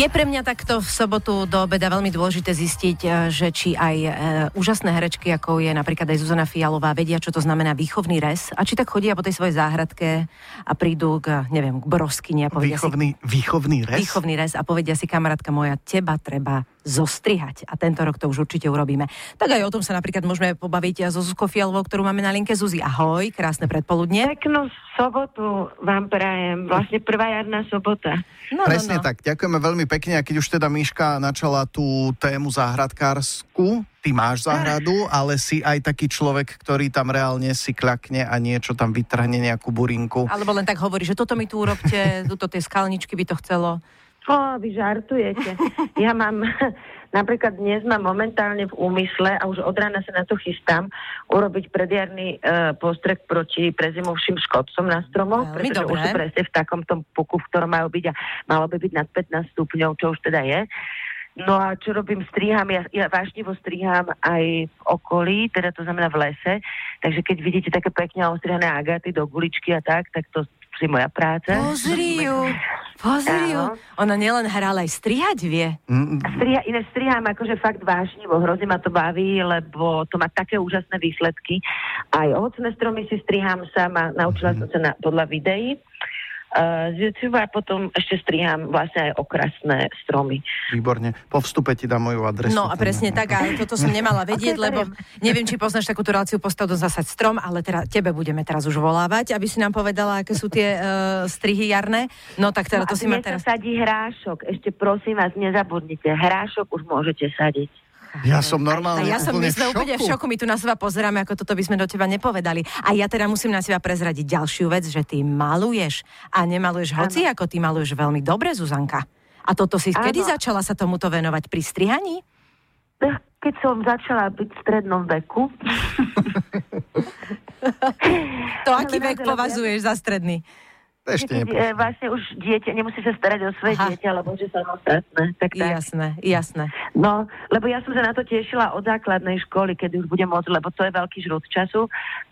Je pre mňa takto v sobotu do obeda veľmi dôležité zistiť, e, že či aj e, úžasné herečky, ako je napríklad aj Zuzana Fialová, vedia, čo to znamená výchovný res a či tak chodia po tej svojej záhradke a prídu k, neviem, k broskyni a povedia výchovný, si... Výchovný res? Výchovný res a povedia si, kamarátka moja, teba treba zostrihať. A tento rok to už určite urobíme. Tak aj o tom sa napríklad môžeme pobaviť so Zuzkou Fialovou, ktorú máme na linke. Zuzi, ahoj, krásne predpoludne. Peknú sobotu vám prajem, vlastne prvá jarná sobota. No, Presne no, no. tak, ďakujeme veľmi pekne a keď už teda Miška načala tú tému záhradkársku, ty máš záhradu, ale si aj taký človek, ktorý tam reálne si kľakne a niečo tam vytrhne nejakú burinku. Alebo len tak hovorí, že toto mi tu urobte, tuto tie skalničky by to chcelo. O, vy žartujete. Ja mám, napríklad dnes mám momentálne v úmysle a už od rána sa na to chystám, urobiť predjarný uh, postrek proti prezimovším škodcom na stromoch, Veľmi pretože dobré. už sú presne v takom tom puku, v ktorom majú byť a malo by byť nad 15 stupňov, čo už teda je. No a čo robím, striham, ja, ja vášnivo striham aj v okolí, teda to znamená v lese, takže keď vidíte také pekne ostrihané agaty do guličky a tak, tak to je moja práca. Pozri ju, pozri ju. Ona nielen hrá, ale aj strihať vie. Mm, Striha, iné striham akože fakt vášnivo, hrozne ma to baví, lebo to má také úžasné výsledky. Aj ovocné stromy si striham sama, naučila som sa na, podľa videí z YouTube a potom ešte striham vlastne aj okrasné stromy. výborne. Po vstupe ti dám moju adresu. No a presne tak, a toto som nemala vedieť, Ok, lebo neviem, či poznáš takúto reláciu postav do zasať strom, ale teda tebe budeme teraz už volávať, aby si nám povedala, aké sú tie uh, strihy jarné. No tak teda no to a si ma teraz... sa sadí hrášok. Ešte prosím vás, nezabudnite. Hrášok už môžete sadiť. Ja som A normálne ja som, my sme v úplne v šoku. šoku, my tu na seba pozeráme, ako toto by sme do teba nepovedali. A ja teda musím na seba prezradiť ďalšiu vec, že ty maluješ a nemaluješ hoci, ako ty maluješ veľmi dobre, Zuzanka. A toto si Áno. kedy začala sa tomuto venovať? Pri strihaní? Keď som začala byť v strednom veku, To aký vek považuješ za stredný? Ešte keď nepočujem. e, vlastne už dieťa, nemusí sa starať o svoje Aha. dieťa, lebo že samostatné. Tak, tak. Jasné, jasné. No, lebo ja som sa na to tešila od základnej školy, kedy už budem môcť, lebo to je veľký žrút času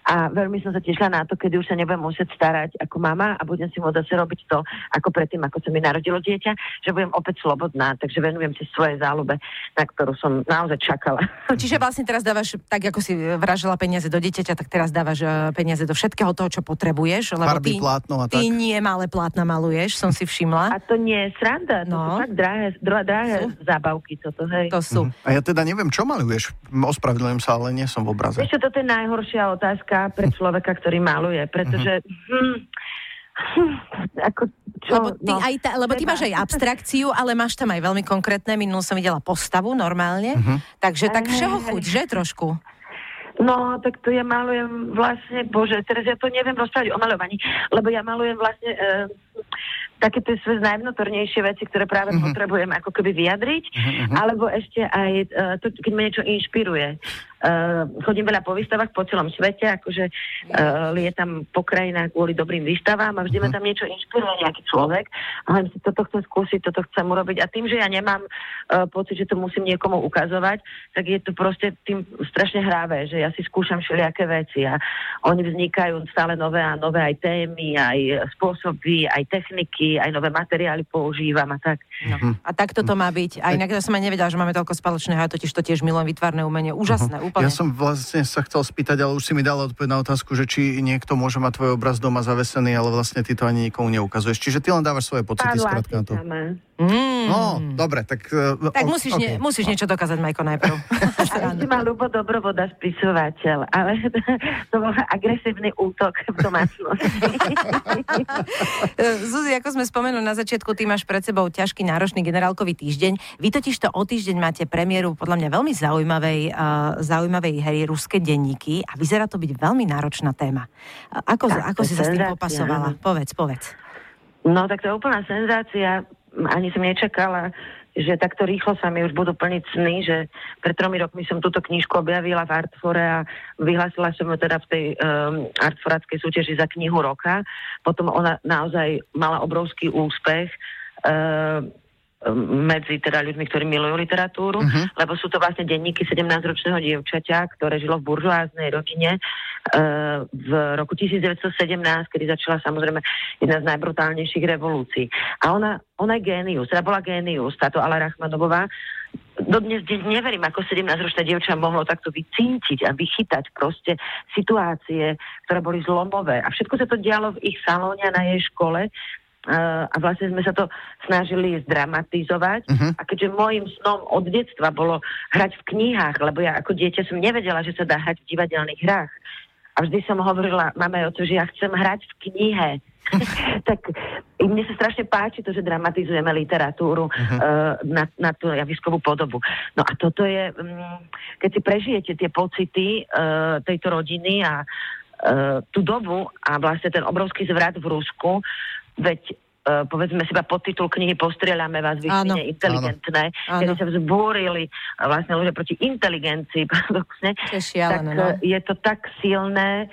a veľmi som sa tešila na to, kedy už sa nebudem musieť starať ako mama a budem si môcť zase robiť to, ako predtým, ako sa mi narodilo dieťa, že budem opäť slobodná, takže venujem si svoje záľube, na ktorú som naozaj čakala. Čiže vlastne teraz dávaš, tak ako si vražila peniaze do dieťaťa, tak teraz dávaš eh, peniaze do všetkého toho, čo potrebuješ. Lebo Farby, ty, plátno a ty tak. Nie malé plátna maluješ, som si A všimla. to nie je sranda, to No. sú fakt drahé, dra- drahé zábavky toto, hej. To sú. A ja teda neviem, čo maluješ. Ospravedlňujem sa, ale nie som v obraze. Čo, toto je najhoršia otázka pre človeka, ktorý maluje, pretože... Hm, hm, ako, čo, Lebo ty, no, aj ta, lebo ty máš aj abstrakciu, ale máš tam aj veľmi konkrétne. Minul som videla postavu normálne. Takže tak všeho chuť, že trošku. No, tak to ja malujem vlastne, bože, teraz ja to neviem rozprávať o malovaní, lebo ja malujem vlastne e, také tie svoje najvnútornejšie veci, ktoré práve mm-hmm. potrebujem ako keby vyjadriť, mm-hmm. alebo ešte aj e, to, keď ma niečo inšpiruje. Uh, chodím veľa po výstavách po celom svete, akože uh, lietam po krajinách kvôli dobrým výstavám a vždy ma tam niečo inšpiruje nejaký človek a hovorím si, toto chcem skúsiť, toto chcem urobiť a tým, že ja nemám uh, pocit, že to musím niekomu ukazovať, tak je to proste tým strašne hravé, že ja si skúšam všelijaké veci a oni vznikajú stále nové a nové aj témy, aj spôsoby, aj techniky, aj nové materiály používam a tak. No. A takto to má byť. A inak ja som aj nevedela, že máme toľko spoločného, ja totiž to tiež milujem vytvárne umenie. Úžasné, úplne. Ja som vlastne sa chcel spýtať, ale už si mi dala odpoveď na otázku, že či niekto môže mať tvoj obraz doma zavesený, ale vlastne ty to ani nikomu neukazuješ. Čiže ty len dávaš svoje pocity skrátka na to. Mm. No, dobre, tak... uh, Tak o- musíš, okay. nie, musíš niečo dokázať, Majko, najprv. A ešte má Lubo Dobrovoda spisovateľ, ale to bol agresívny útok v domácnosti. Zuzi, ako sme spomenuli na začiatku, ty máš pred sebou ťažký, náročný generálkový týždeň. Vy totiž to o týždeň máte premiéru podľa mňa veľmi zaujímavej, uh, zaujímavej hry Ruské denníky a vyzerá to byť veľmi náročná téma. Ako, Tak, ako si sa s tým popasovala? Povedz, povedz. No tak to je úplná senzácia. Ani som nečakala, že takto rýchlo sa mi už budú plniť sny, že pred tromi rokmi som túto knižku objavila v Artfore a vyhlásila som ju teda v tej um, Artforáckej súťaži za knihu roka. Potom ona naozaj mala obrovský úspech. Uh, medzi teda ľuďmi, ktorí milujú literatúru, uh-huh. lebo sú to vlastne denníky 17-ročného dievčaťa, ktoré žilo v buržoáznej rodine uh, v roku 1917, kedy začala samozrejme jedna z najbrutálnejších revolúcií. A ona, ona je génius, teda bola génius, táto Ala Rachmanová. Dodnes neverím, ako 17-ročné dievča mohlo takto vycítiť a vychytať proste situácie, ktoré boli zlomové. A všetko sa to dialo v ich salóne a na jej škole a vlastne sme sa to snažili zdramatizovať. Uh-huh. A keďže môjim snom od detstva bolo hrať v knihách, lebo ja ako dieťa som nevedela, že sa dá hrať v divadelných hrách. A vždy som hovorila mame o to, že ja chcem hrať v knihe. tak mne sa strašne páči to, že dramatizujeme literatúru uh-huh. uh, na, na tú javiskovú podobu. No a toto je, um, keď si prežijete tie pocity uh, tejto rodiny a uh, tú dobu a vlastne ten obrovský zvrat v Rusku, Veď uh, povedzme si iba podtitul knihy Postrieľame vás, vy ste inteligentné, kedy sa vzbúrili vlastne ľudia proti inteligencii, paradoxne, tak no. je to tak silné,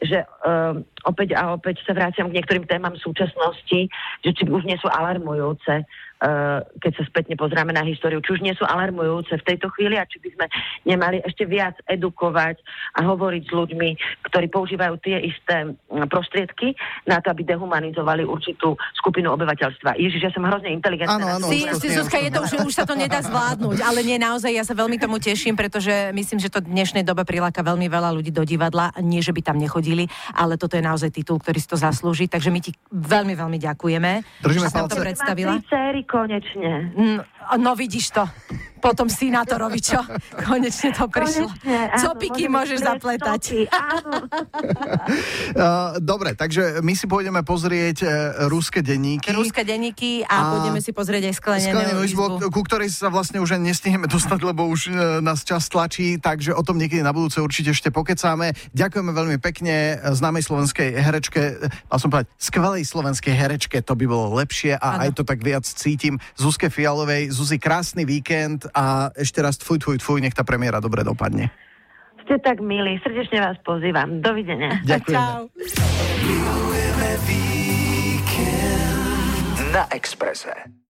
že uh, opäť a opäť sa vráciam k niektorým témam súčasnosti, že či už nie sú alarmujúce. Eh, keď sa spätne pozráme na históriu, či už nie sú alarmujúce v tejto chvíli a či by sme nemali ešte viac edukovať a hovoriť s ľuďmi, ktorí používajú tie isté mm, prostriedky na to, aby dehumanizovali určitú skupinu obyvateľstva. Ježiš, ja som hrozne inteligentná. Áno, áno, si, si, Zuzka, je to, že už sa to nedá zvládnuť, ale nie naozaj, ja sa veľmi tomu teším, pretože myslím, že to v dnešnej dobe priláka veľmi veľa ľudí do divadla, nie že by tam nechodili, ale toto je naozaj titul, ktorý si to zaslúži, takže my ti veľmi, veľmi ďakujeme. Držíme palce. to predstavila. Konečne. No, no vidíš to potom Sinátorovi, čo? Konečne to prišlo. Konečne, Copiky môžeš zapletať. Dobre, takže my si pôjdeme pozrieť e, ruské denníky. Ruské denníky a, a pôjdeme si pozrieť aj sklenenú izbu. Ku ktorej sa vlastne už nestihneme dostať, lebo už e, nás čas tlačí, takže o tom niekedy na budúce určite ešte pokecáme. Ďakujeme veľmi pekne známej slovenskej herečke, mal som povedať, skvelej slovenskej herečke, to by bolo lepšie a ano. aj to tak viac cítim. Zuzke Fialovej. Zuzi, krásny víkend a ešte raz tvoj, tvoj, tvoj, nech tá premiéra dobre dopadne. Ste tak milí, srdečne vás pozývam. Dovidenia. Ďakujem. Čau. Na Exprese.